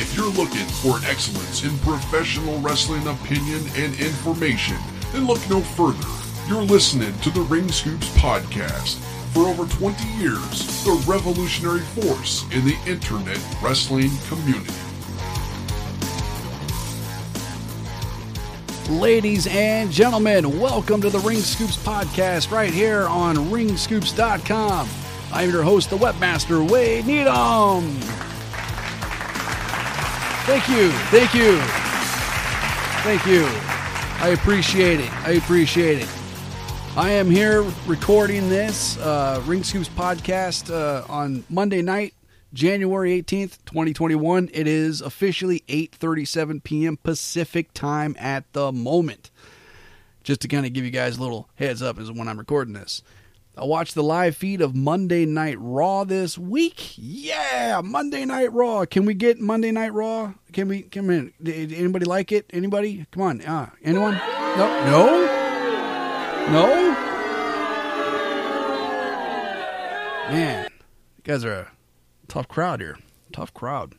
If you're looking for excellence in professional wrestling opinion and information, then look no further. You're listening to the Ring Scoops Podcast. For over 20 years, the revolutionary force in the internet wrestling community. Ladies and gentlemen, welcome to the Ring Scoops podcast right here on ringscoops.com. I'm your host, the webmaster, Wade Needham. Thank you, thank you, thank you. I appreciate it. I appreciate it. I am here recording this uh, Ring Scoops podcast uh, on Monday night, January 18th, 2021. It is officially 8:37 p.m. Pacific time at the moment. Just to kind of give you guys a little heads up is when I'm recording this. I watched the live feed of Monday Night Raw this week. Yeah, Monday Night Raw. Can we get Monday Night Raw? Can we come in? Did anybody like it? Anybody? Come on. Uh, anyone? No. No. No. Man, you guys are a tough crowd here. Tough crowd.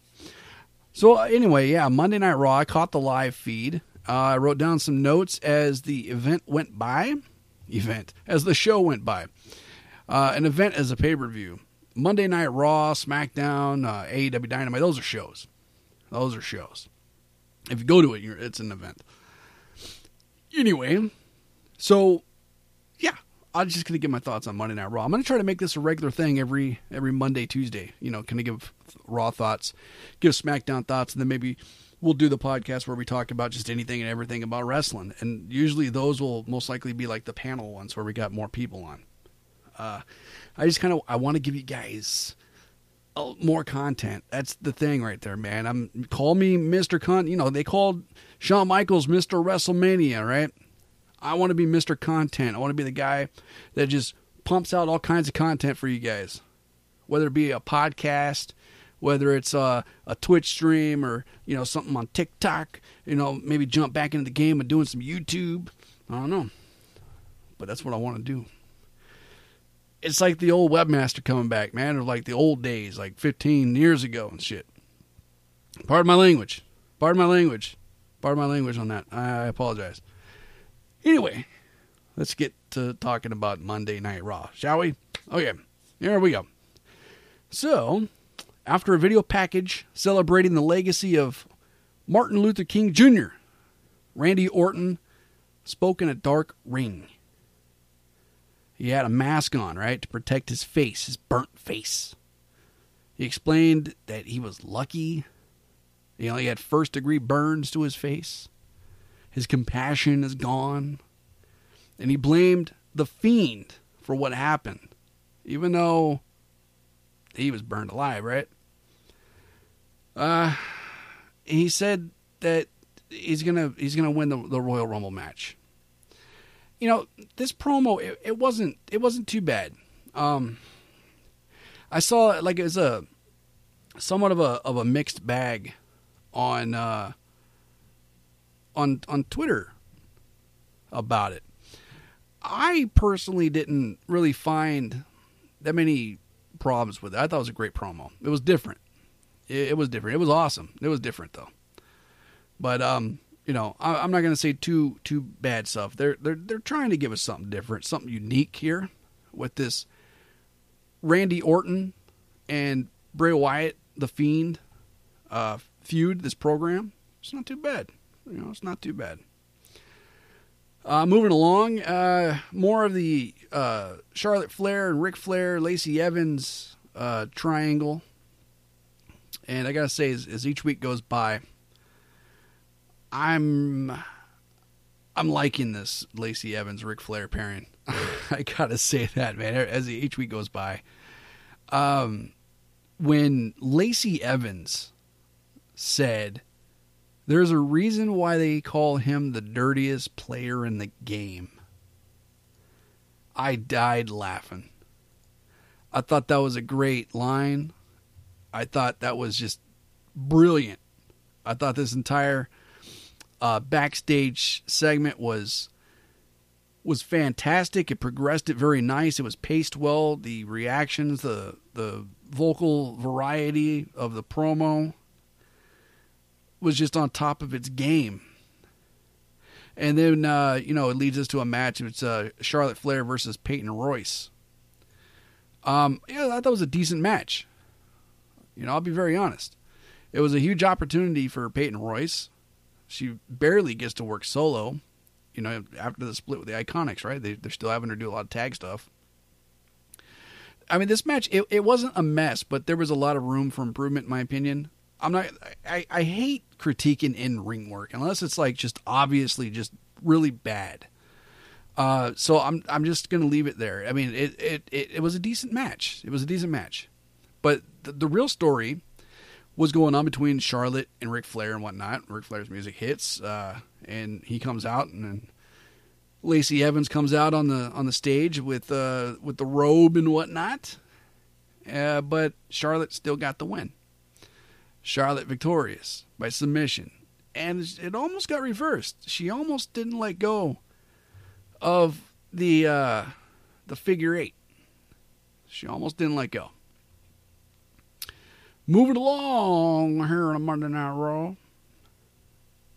So uh, anyway, yeah, Monday Night Raw. I caught the live feed. Uh, I wrote down some notes as the event went by. Event as the show went by. Uh, an event as a pay per view. Monday Night Raw, SmackDown, uh, AEW Dynamite. Those are shows. Those are shows. If you go to it, it's an event. Anyway, so yeah, I'm just gonna give my thoughts on Monday Night Raw. I'm gonna try to make this a regular thing every every Monday, Tuesday. You know, kind of give Raw thoughts, give SmackDown thoughts, and then maybe we'll do the podcast where we talk about just anything and everything about wrestling. And usually those will most likely be like the panel ones where we got more people on. Uh, I just kind of I want to give you guys more content. That's the thing right there, man. I'm call me Mr. Con. You know they called Shawn Michaels Mr. WrestleMania, right? I want to be Mr. Content. I want to be the guy that just pumps out all kinds of content for you guys, whether it be a podcast, whether it's a, a Twitch stream or you know something on TikTok. You know, maybe jump back into the game and doing some YouTube. I don't know, but that's what I want to do. It's like the old webmaster coming back, man, or like the old days, like 15 years ago and shit. Pardon my language. Pardon my language. Pardon my language on that. I apologize. Anyway, let's get to talking about Monday Night Raw, shall we? Okay, here we go. So, after a video package celebrating the legacy of Martin Luther King Jr., Randy Orton spoke in a dark ring. He had a mask on, right, to protect his face, his burnt face. He explained that he was lucky. You know he only had first degree burns to his face. His compassion is gone. And he blamed the fiend for what happened, even though he was burned alive, right? Uh, he said that he's gonna he's gonna win the, the Royal Rumble match. You know, this promo it, it wasn't it wasn't too bad. Um, I saw like it was a somewhat of a of a mixed bag on uh, on on Twitter about it. I personally didn't really find that many problems with it. I thought it was a great promo. It was different. It, it was different. It was awesome. It was different though. But um, you know, I, am not going to say too too bad stuff. They're they're they're trying to give us something different, something unique here with this Randy Orton and Bray Wyatt, the Fiend, uh, feud. This program. It's not too bad. You know, it's not too bad. Uh, moving along, uh, more of the uh, Charlotte Flair and Ric Flair, Lacey Evans uh, triangle. And I gotta say, as, as, each week goes by, I'm I'm liking this Lacey Evans Ric Flair pairing. I gotta say that, man. As each week goes by, um, when Lacey Evans said there's a reason why they call him the dirtiest player in the game. I died laughing. I thought that was a great line. I thought that was just brilliant. I thought this entire uh, backstage segment was was fantastic. It progressed it very nice. It was paced well. The reactions, the the vocal variety of the promo was just on top of its game. And then, uh, you know, it leads us to a match. It's uh, Charlotte Flair versus Peyton Royce. Um, yeah, I thought it was a decent match. You know, I'll be very honest. It was a huge opportunity for Peyton Royce. She barely gets to work solo. You know, after the split with the Iconics, right? They, they're still having her do a lot of tag stuff. I mean, this match it, it wasn't a mess, but there was a lot of room for improvement, in my opinion. I'm not. I, I hate critiquing in ring work unless it's like just obviously just really bad. Uh, so I'm I'm just gonna leave it there. I mean, it it, it, it was a decent match. It was a decent match, but the, the real story was going on between Charlotte and Ric Flair and whatnot. Ric Flair's music hits, uh, and he comes out, and then Lacey Evans comes out on the on the stage with uh, with the robe and whatnot. Uh, but Charlotte still got the win. Charlotte victorious by submission, and it almost got reversed. She almost didn't let go of the uh, the figure eight. She almost didn't let go. Moving along here on a Monday Night Raw.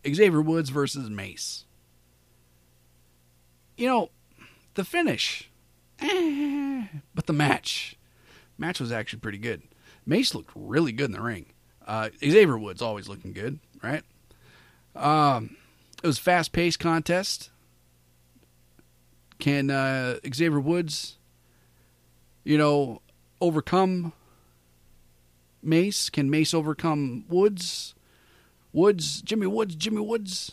Xavier Woods versus Mace. You know, the finish, eh, but the match, match was actually pretty good. Mace looked really good in the ring. Uh, Xavier Woods always looking good, right? Um, it was fast paced contest. Can uh, Xavier Woods, you know, overcome Mace? Can Mace overcome Woods? Woods, Jimmy Woods, Jimmy Woods.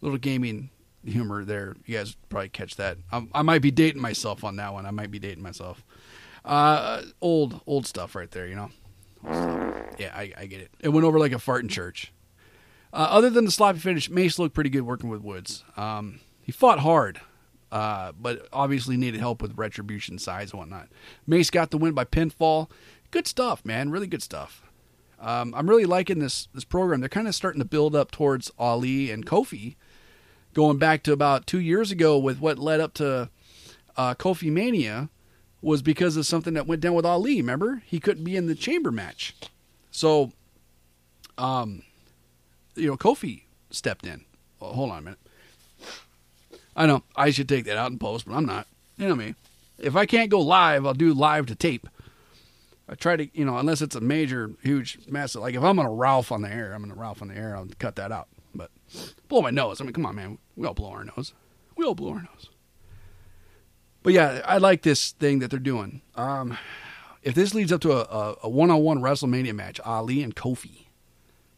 Little gaming humor there. You guys probably catch that. I, I might be dating myself on that one. I might be dating myself. Uh, old, old stuff right there, you know. Yeah, I, I get it. It went over like a fart in church. Uh, other than the sloppy finish, Mace looked pretty good working with Woods. Um, he fought hard, uh, but obviously needed help with retribution size and whatnot. Mace got the win by pinfall. Good stuff, man. Really good stuff. Um, I'm really liking this this program. They're kind of starting to build up towards Ali and Kofi, going back to about two years ago with what led up to uh, Kofi Mania was because of something that went down with Ali. Remember, he couldn't be in the chamber match, so um, you know Kofi stepped in. Hold on a minute. I know I should take that out in post, but I'm not. You know me. If I can't go live, I'll do live to tape. I try to, you know, unless it's a major, huge, massive. Like if I'm gonna Ralph on the air, I'm gonna Ralph on the air. I'll cut that out. But blow my nose. I mean, come on, man. We all blow our nose. We all blow our nose. But yeah, I like this thing that they're doing. Um, if this leads up to a, one-on-one WrestleMania match, Ali and Kofi.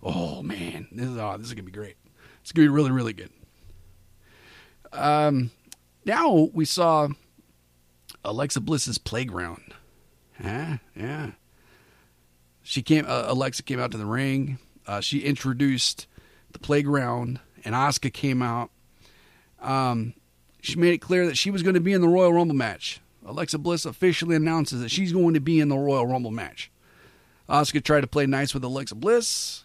Oh man, this is oh, this is gonna be great. It's gonna be really, really good. Um, now we saw Alexa Bliss's playground. Yeah. She came. Uh, Alexa came out to the ring. Uh, she introduced the playground, and Asuka came out. Um, she made it clear that she was going to be in the Royal Rumble match. Alexa Bliss officially announces that she's going to be in the Royal Rumble match. Asuka tried to play nice with Alexa Bliss,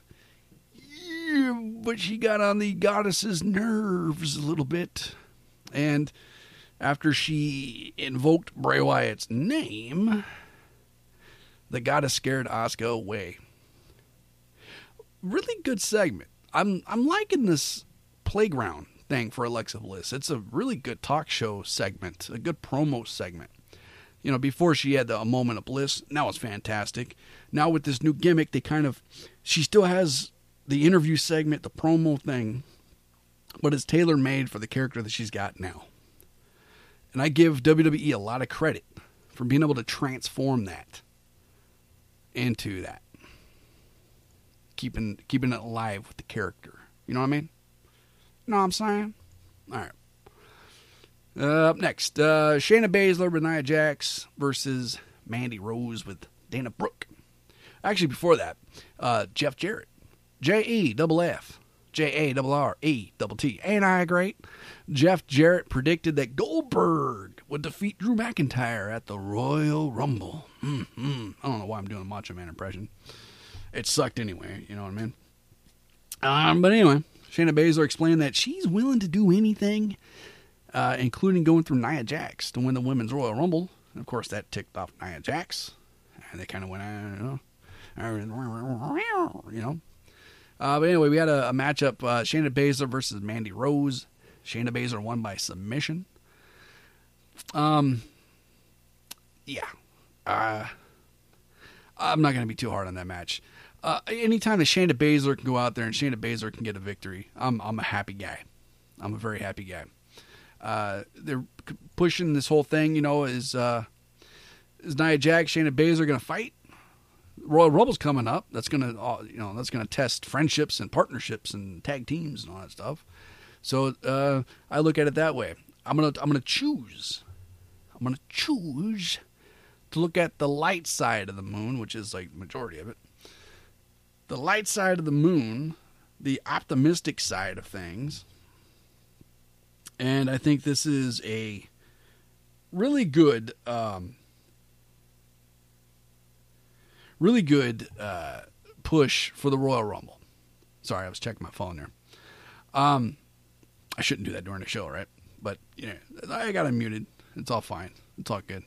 but she got on the goddess's nerves a little bit. And after she invoked Bray Wyatt's name, the goddess scared Asuka away. Really good segment. I'm I'm liking this playground thing for Alexa Bliss. It's a really good talk show segment, a good promo segment. You know, before she had the, a moment of bliss, now it's fantastic. Now with this new gimmick, they kind of she still has the interview segment, the promo thing, but it's tailor made for the character that she's got now. And I give WWE a lot of credit for being able to transform that into that. Keeping keeping it alive with the character. You know what I mean? Know what I'm saying? All right. Uh, up next, uh, Shayna Baszler with Nia Jax versus Mandy Rose with Dana Brooke. Actually, before that, uh, Jeff Jarrett, J E double F J A double R E double T. Ain't I great? Jeff Jarrett predicted that Goldberg would defeat Drew McIntyre at the Royal Rumble. Mm-hmm. I don't know why I'm doing a Macho Man impression. It sucked anyway. You know what I mean? Um, but anyway, Shayna Baszler explained that she's willing to do anything, uh, including going through Nia Jax to win the Women's Royal Rumble. And of course, that ticked off Nia Jax, and they kind of went, I don't know, you know. Uh, but anyway, we had a, a matchup: uh, Shayna Baszler versus Mandy Rose. Shayna Baszler won by submission. Um, yeah, uh, I'm not going to be too hard on that match. Uh, anytime that Shayna Baszler can go out there and Shayna Baszler can get a victory, I'm I'm a happy guy. I'm a very happy guy. Uh, they're pushing this whole thing, you know, is uh, is Nia Jax, Shayna Baszler going to fight? Royal Rumble's coming up. That's gonna, uh, you know, that's gonna test friendships and partnerships and tag teams and all that stuff. So uh, I look at it that way. I'm gonna, I'm gonna choose. I'm gonna choose to look at the light side of the moon, which is like the majority of it. The light side of the moon, the optimistic side of things, and I think this is a really good, um, really good uh, push for the Royal Rumble. Sorry, I was checking my phone there. Um, I shouldn't do that during the show, right? But yeah, I got unmuted. It's all fine. It's all good.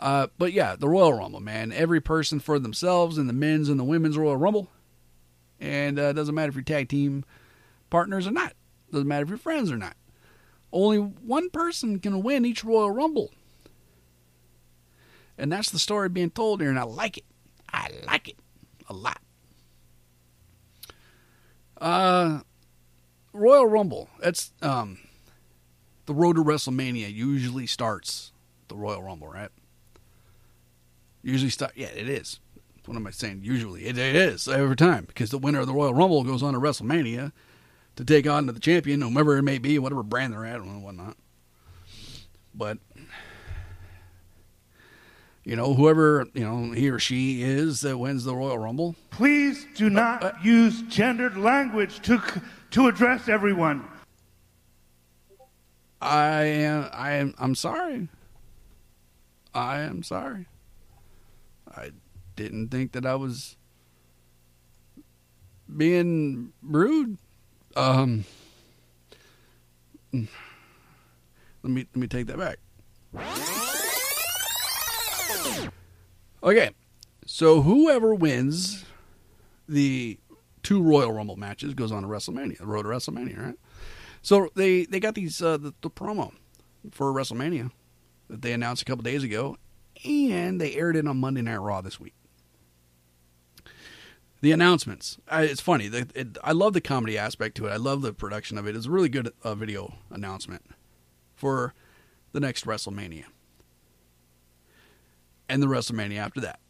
Uh, but yeah, the Royal Rumble, man. Every person for themselves in the men's and the women's Royal Rumble. And uh, doesn't matter if you're tag team partners or not. Doesn't matter if you're friends or not. Only one person can win each Royal Rumble. And that's the story being told here, and I like it. I like it a lot. Uh, Royal Rumble. That's um, the road to WrestleMania usually starts the Royal Rumble, right? Usually start. Yeah, it is. What am I saying? Usually, it, it is every time because the winner of the Royal Rumble goes on to WrestleMania to take on the champion, whomever it may be, whatever brand they're at, and whatnot. But you know, whoever you know he or she is that wins the Royal Rumble. Please do not uh, use gendered language to to address everyone. I am. I am. I'm sorry. I am sorry. I didn't think that I was being rude. Um, let me let me take that back. Okay, so whoever wins the two Royal Rumble matches goes on to WrestleMania, the road to WrestleMania, right? So they they got these uh, the, the promo for WrestleMania that they announced a couple days ago, and they aired it on Monday Night Raw this week the announcements. I, it's funny. The, it, I love the comedy aspect to it. I love the production of it. It's a really good uh, video announcement for the next WrestleMania and the WrestleMania after that,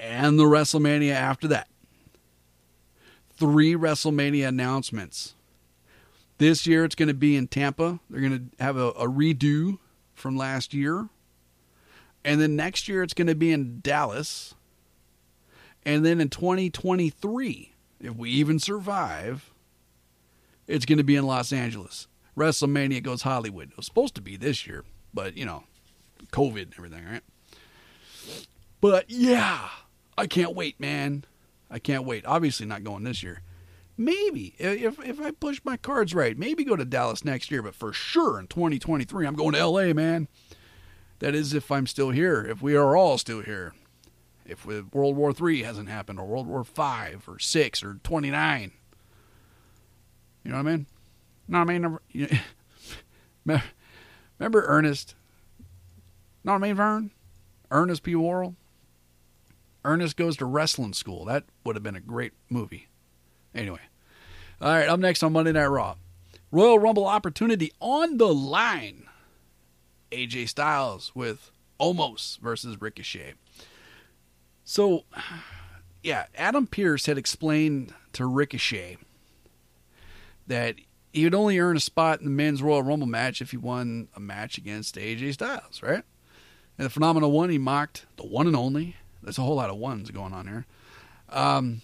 and the WrestleMania after that. Three WrestleMania announcements. This year it's going to be in Tampa. They're going to have a, a redo from last year. And then next year it's going to be in Dallas and then in 2023, if we even survive, it's going to be in Los Angeles. WrestleMania goes Hollywood. It was supposed to be this year, but you know, COVID and everything, right? But yeah, I can't wait, man. I can't wait. Obviously, not going this year. Maybe if if I push my cards right, maybe go to Dallas next year. But for sure in 2023, I'm going to LA, man. That is if I'm still here. If we are all still here if World War III hasn't happened, or World War Five, or six, or twenty nine. You know what I mean? No, I mean, you know, remember Ernest? No, I mean Vern, Ernest P. Worrell. Ernest goes to wrestling school. That would have been a great movie. Anyway, all right. Up next on Monday Night Raw, Royal Rumble opportunity on the line. AJ Styles with Omos versus Ricochet. So, yeah, Adam Pearce had explained to Ricochet that he would only earn a spot in the men's Royal Rumble match if he won a match against AJ Styles, right? And the Phenomenal One, he mocked the one and only. There's a whole lot of ones going on here. Um,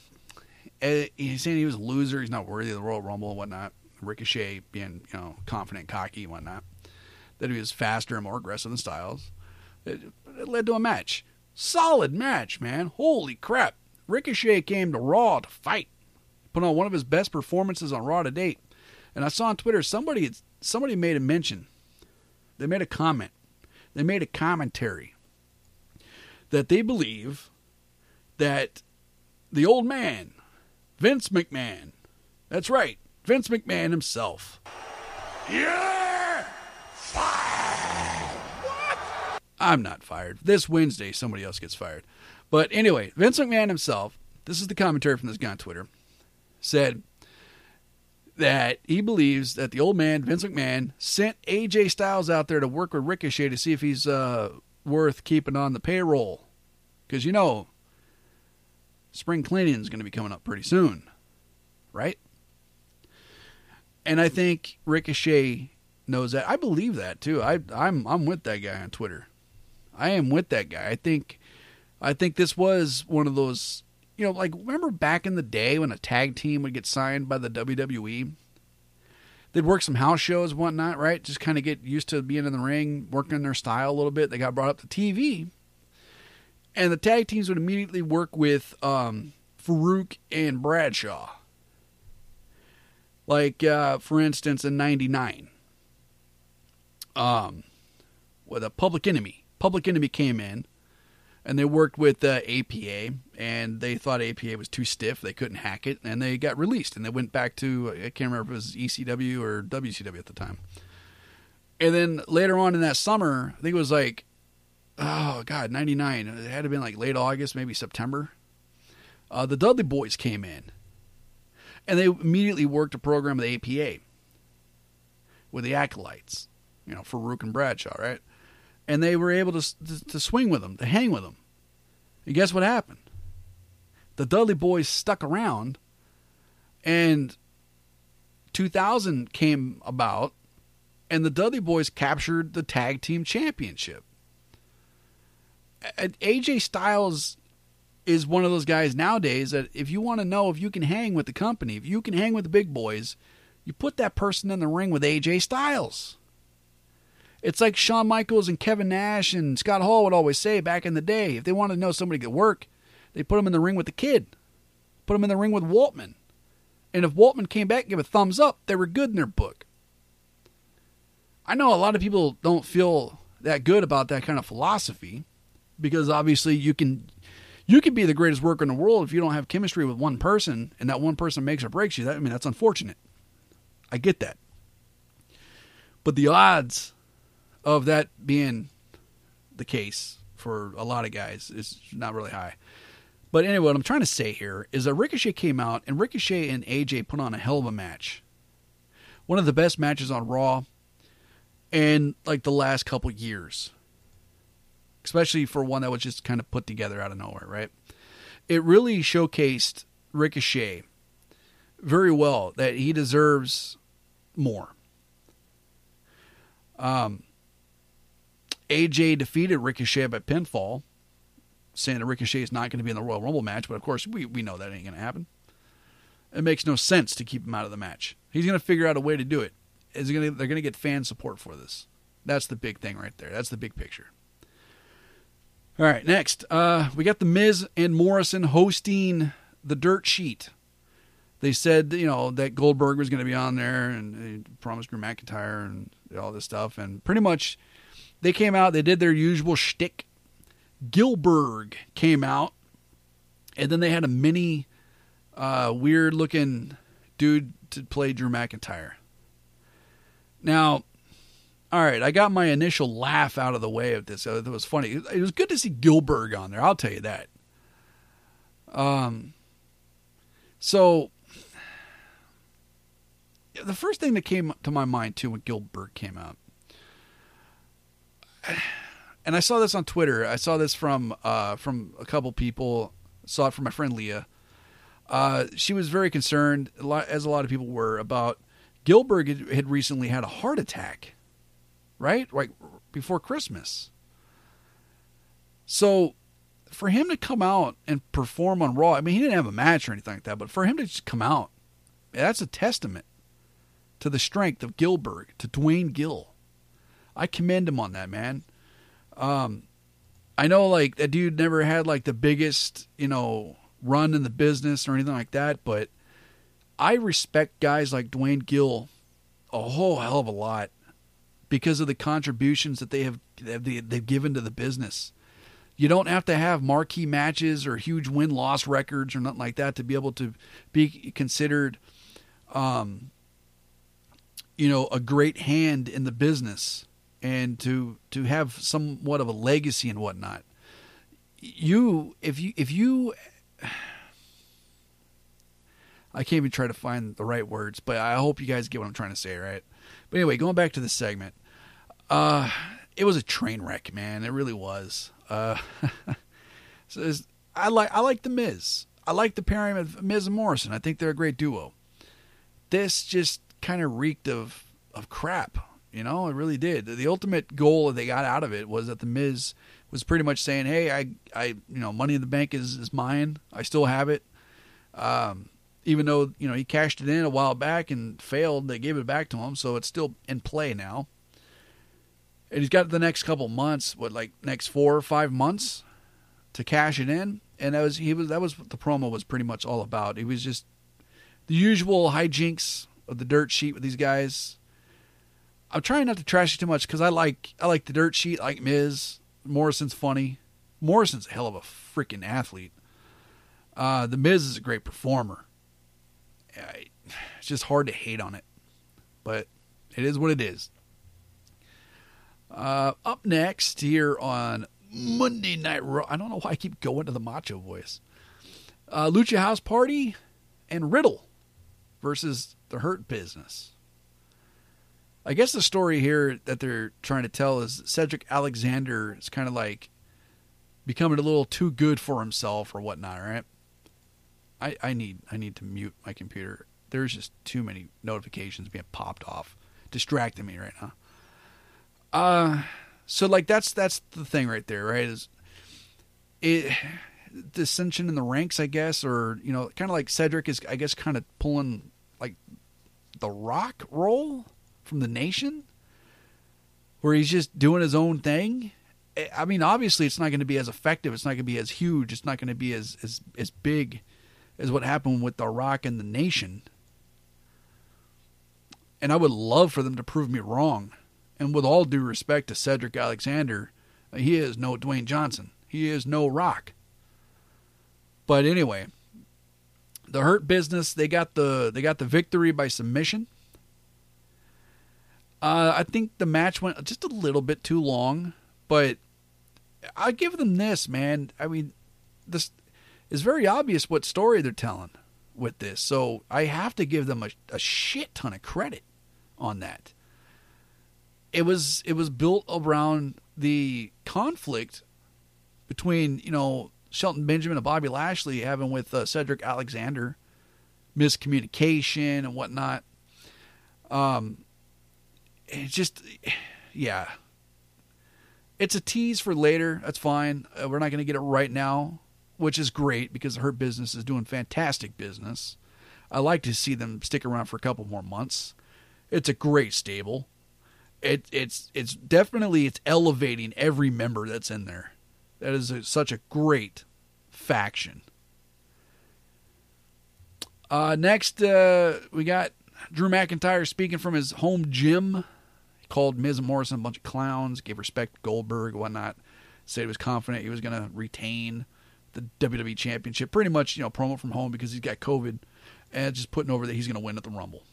eh, he's saying he was a loser. He's not worthy of the Royal Rumble and whatnot. Ricochet being, you know, confident, cocky, and whatnot. That he was faster and more aggressive than Styles. It, it led to a match. Solid match, man. Holy crap. Ricochet came to Raw to fight. Put on one of his best performances on Raw to date. And I saw on Twitter somebody somebody made a mention. They made a comment. They made a commentary that they believe that the old man, Vince McMahon. That's right, Vince McMahon himself. You're I'm not fired. This Wednesday, somebody else gets fired. But anyway, Vince McMahon himself, this is the commentary from this guy on Twitter, said that he believes that the old man, Vince McMahon, sent AJ Styles out there to work with Ricochet to see if he's uh, worth keeping on the payroll. Because, you know, spring cleaning is going to be coming up pretty soon, right? And I think Ricochet knows that. I believe that too. I, I'm I'm with that guy on Twitter. I am with that guy. I think I think this was one of those you know, like remember back in the day when a tag team would get signed by the WWE? They'd work some house shows whatnot, right? Just kind of get used to being in the ring, working their style a little bit. They got brought up to TV. And the tag teams would immediately work with um, Farouk and Bradshaw. Like, uh, for instance, in 99, um, with a Public Enemy. Public Enemy came in and they worked with uh, APA, and they thought APA was too stiff. They couldn't hack it, and they got released. And they went back to I can't remember if it was ECW or WCW at the time. And then later on in that summer, I think it was like, oh god, '99. It had to have been like late August, maybe September. Uh, the Dudley Boys came in, and they immediately worked a program with APA with the acolytes, you know, Farouk and Bradshaw, right? And they were able to, to, to swing with them, to hang with them. And guess what happened? The Dudley Boys stuck around, and 2000 came about, and the Dudley Boys captured the tag team championship. AJ Styles is one of those guys nowadays that if you want to know if you can hang with the company, if you can hang with the big boys, you put that person in the ring with AJ Styles. It's like Shawn Michaels and Kevin Nash and Scott Hall would always say back in the day. If they wanted to know somebody could work, they put them in the ring with the kid, put them in the ring with Waltman. And if Waltman came back and gave a thumbs up, they were good in their book. I know a lot of people don't feel that good about that kind of philosophy because obviously you can you can be the greatest worker in the world if you don't have chemistry with one person and that one person makes or breaks you. That, I mean that's unfortunate. I get that. But the odds of that being the case for a lot of guys is not really high. But anyway, what I'm trying to say here is that Ricochet came out and Ricochet and AJ put on a hell of a match. One of the best matches on Raw in like the last couple years. Especially for one that was just kind of put together out of nowhere, right? It really showcased Ricochet very well that he deserves more. Um, AJ defeated Ricochet by pinfall, saying that Ricochet is not going to be in the Royal Rumble match, but of course we, we know that ain't going to happen. It makes no sense to keep him out of the match. He's going to figure out a way to do it. Is going to, they're going to get fan support for this. That's the big thing right there. That's the big picture. All right, next, uh, we got the Miz and Morrison hosting the Dirt Sheet. They said, you know, that Goldberg was going to be on there, and they promised Drew McIntyre and all this stuff, and pretty much they came out, they did their usual shtick. Gillberg came out, and then they had a mini, uh, weird looking dude to play Drew McIntyre. Now, all right, I got my initial laugh out of the way of this. It was funny. It was good to see Gillberg on there. I'll tell you that. Um, so the first thing that came to my mind too when Gillberg came out and I saw this on Twitter. I saw this from uh, from a couple people. Saw it from my friend Leah. Uh, she was very concerned, as a lot of people were, about Gillberg had recently had a heart attack, right? Like before Christmas. So for him to come out and perform on Raw, I mean, he didn't have a match or anything like that, but for him to just come out, that's a testament to the strength of Gillberg, to Duane Gill. I commend him on that, man. Um, I know like that dude never had like the biggest, you know, run in the business or anything like that, but I respect guys like Duane Gill a whole hell of a lot because of the contributions that they have they've given to the business. You don't have to have marquee matches or huge win loss records or nothing like that to be able to be considered, um, you know, a great hand in the business and to to have somewhat of a legacy and whatnot. You, if you, if you, I can't even try to find the right words, but I hope you guys get what I'm trying to say, right? But anyway, going back to the segment, uh, it was a train wreck, man. It really was. Uh, so I like I like the Miz. I like the pairing of Miz and Morrison. I think they're a great duo. This just kind of reeked of of crap. You know, it really did. The ultimate goal that they got out of it was that the Miz was pretty much saying, "Hey, I, I, you know, Money in the Bank is is mine. I still have it." Um, even though you know he cashed it in a while back and failed, they gave it back to him, so it's still in play now. And he's got the next couple months, what like next four or five months, to cash it in. And that was he was that was what the promo was pretty much all about. It was just the usual hijinks of the dirt sheet with these guys. I'm trying not to trash it too much because I like I like the dirt sheet, I like Miz. Morrison's funny. Morrison's a hell of a freaking athlete. Uh, the Miz is a great performer it's just hard to hate on it, but it is what it is. Uh, up next here on Monday Night Raw, I don't know why I keep going to the macho voice. Uh, Lucha House Party and Riddle versus the Hurt Business. I guess the story here that they're trying to tell is Cedric Alexander is kind of like becoming a little too good for himself or whatnot, right? I, I need I need to mute my computer. There's just too many notifications being popped off, distracting me right now. Uh, so like that's that's the thing right there, right? Is it dissension in the ranks, I guess, or you know, kind of like Cedric is, I guess, kind of pulling like the Rock role from the Nation, where he's just doing his own thing. Eh, I mean, obviously, it's not going to be as effective. It's not going to be as huge. It's not going to be as as as big is what happened with The Rock and the Nation. And I would love for them to prove me wrong. And with all due respect to Cedric Alexander, he is no Dwayne Johnson. He is no Rock. But anyway, the Hurt Business they got the they got the victory by submission. Uh, I think the match went just a little bit too long, but I give them this, man. I mean, this is very obvious what story they're telling with this. So I have to give them a, a shit ton of credit on that. It was it was built around the conflict between you know Shelton Benjamin and Bobby Lashley having with uh, Cedric Alexander, miscommunication and whatnot. Um, it just yeah, it's a tease for later. That's fine. Uh, we're not going to get it right now which is great because Hurt Business is doing fantastic business. I like to see them stick around for a couple more months. It's a great stable. It, it's it's definitely it's elevating every member that's in there. That is a, such a great faction. Uh, next, uh, we got Drew McIntyre speaking from his home gym. Called and Morrison a bunch of clowns, gave respect to Goldberg, whatnot. Said he was confident he was going to retain the WWE Championship. Pretty much, you know, promo from home because he's got COVID, and just putting over that he's going to win at the Rumble.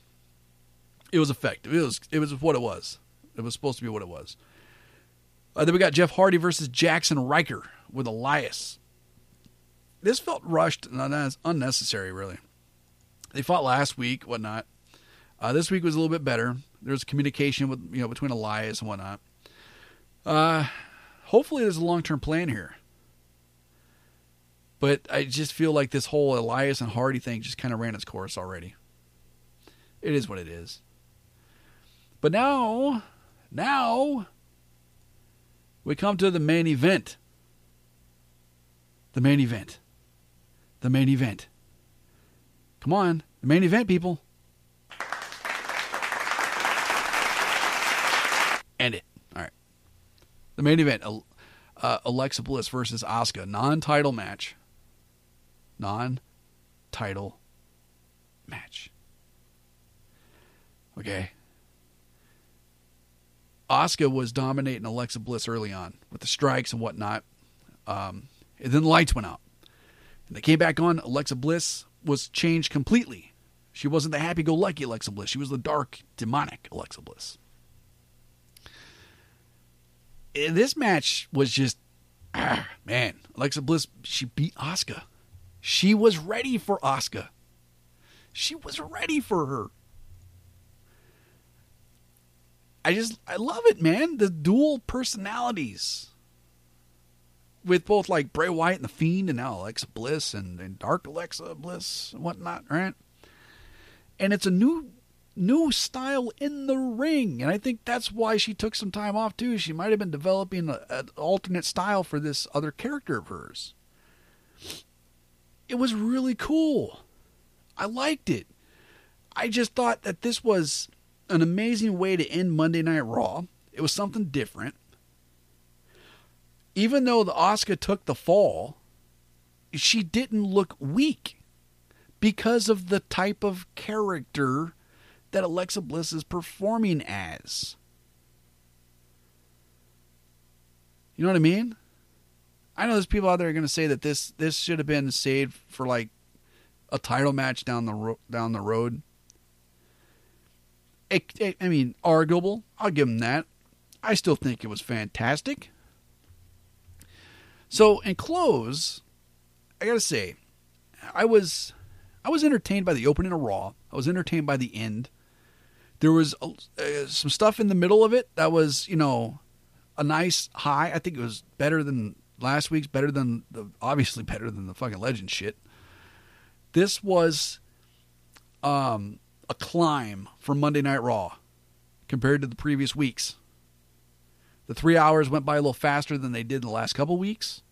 It was effective. It was it was what it was. It was supposed to be what it was. Uh, then we got Jeff Hardy versus Jaxson Ryker with Elias. This felt rushed and unnecessary, really. They fought last week, whatnot. Uh, this week was a little bit better. There was communication with you know between Elias and whatnot. Uh, hopefully, there's a long term plan here. But I just feel like this whole Elias and Hardy thing just kind of ran its course already. It is what it is. But now, now, we come to the main event. The main event. The main event. Come on, the main event, people. End it. All right. The main event uh, Alexa Bliss versus Asuka, non title match non title match. Okay. Asuka was dominating Alexa Bliss early on with the strikes and whatnot. Um, and then the lights went out. And they came back on. Alexa Bliss was changed completely. She wasn't the happy go lucky Alexa Bliss. She was the dark, demonic Alexa Bliss. And this match was just, ah, man, Alexa Bliss, she beat Asuka. She was ready for Asuka. She was ready for her. I just, I love it, man. The dual personalities with both like Bray Wyatt and the Fiend, and now Alexa Bliss and, and Dark Alexa Bliss and whatnot, right? And it's a new new style in the ring, and I think that's why she took some time off too. She might have been developing an alternate style for this other character of hers. It was really cool. I liked it. I just thought that this was an amazing way to end Monday Night Raw. It was something different even though the Asuka took the fall, she didn't look weak because of the type of character that Alexa Bliss is performing as. You know what I mean? I know there's people out there are going to say that this this should have been saved for like a title match down the ro- down the road. It, it, I mean, arguable. I'll give them that. I still think it was fantastic. So in close, I gotta say, I was I was entertained by the opening of Raw. I was entertained by the end. There was uh, some stuff in the middle of it that was, you know, a nice high. I think it was better than last week's, better than the obviously better than the fucking legend shit. This was um, a climb for Monday Night Raw compared to the previous weeks. The three hours went by a little faster than they did in the last couple weeks.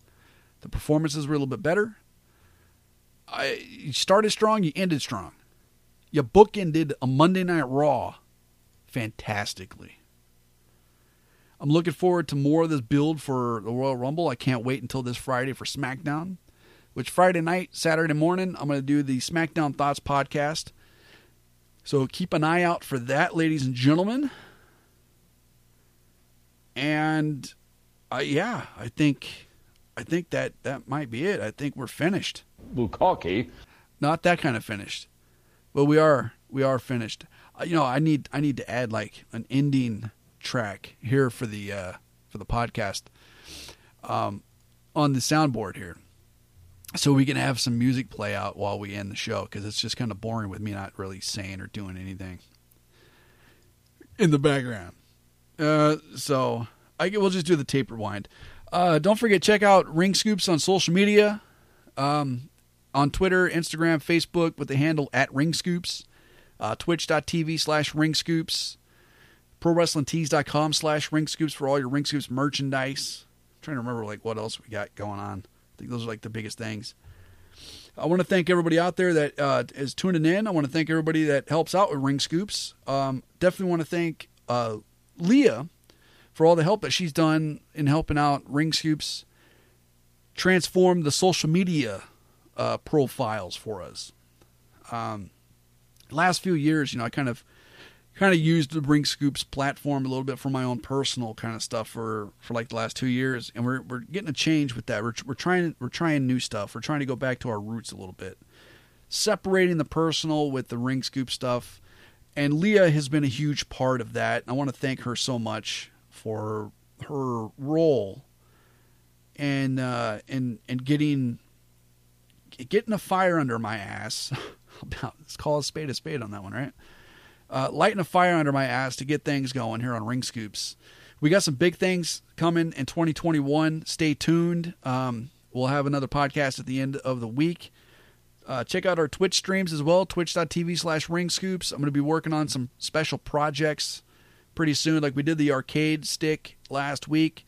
The performances were a little bit better. I, you started strong, you ended strong. You bookended a Monday Night Raw fantastically. I'm looking forward to more of this build for the Royal Rumble. I can't wait until this Friday for SmackDown, which Friday night, Saturday morning, I'm going to do the SmackDown Thoughts podcast. So keep an eye out for that, ladies and gentlemen. And uh, yeah, I think I think that that might be it. I think we're finished. Bukaki. Not that kind of finished, but we are we are finished. Uh, you know, I need I need to add like an ending track here for the uh, for the podcast um, on the soundboard here, so we can have some music play out while we end the show because it's just kind of boring with me not really saying or doing anything in the background. Uh, so I we'll just do the tape rewind. Uh, don't forget check out Ring Scoops on social media, um, on Twitter, Instagram, Facebook with the handle at Ring Scoops, uh, Twitch.tv slash Ring Scoops, ProWrestlingTees.com slash Ring Scoops for all your Ring Scoops merchandise. I'm trying to remember like what else we got going on. I think those are like the biggest things. I want to thank everybody out there that uh, is tuning in. I want to thank everybody that helps out with Ring Scoops. Um, definitely want to thank uh, Leah for all the help that she's done in helping out Ring Scoops transform the social media uh, profiles for us. Um, last few years, you know, I kind of kind of used the Ring Scoops platform a little bit for my own personal kind of stuff for for like the last two years, and we're we're getting a change with that. We're we're trying we're trying new stuff. We're trying to go back to our roots a little bit, separating the personal with the Ring Scoop stuff. And Leah has been a huge part of that. I want to thank her so much for her role and uh, and and getting getting a fire under my ass. Let's call a spade a spade on that one, right? Uh, lighting a fire under my ass to get things going here on Ring Scoops. We got some big things coming in 2021. Stay tuned. Um, we'll have another podcast at the end of the week. Uh, check out our Twitch streams as well, twitch.tv slash ring scoops. I'm going to be working on some special projects pretty soon, like we did the arcade stick last week.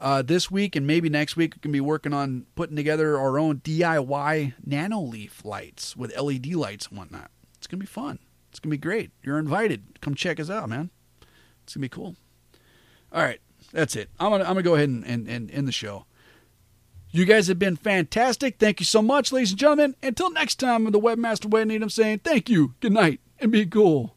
Uh, this week and maybe next week, we can be working on putting together our own DIY nano leaf lights with LED lights and whatnot. It's going to be fun. It's going to be great. You're invited. Come check us out, man. It's going to be cool. All right. That's it. I'm going to I'm gonna go ahead and, and, and end the show. You guys have been fantastic. Thank you so much, ladies and gentlemen. Until next time, I'm the Webmaster Wade Needham saying thank you, good night, and be cool.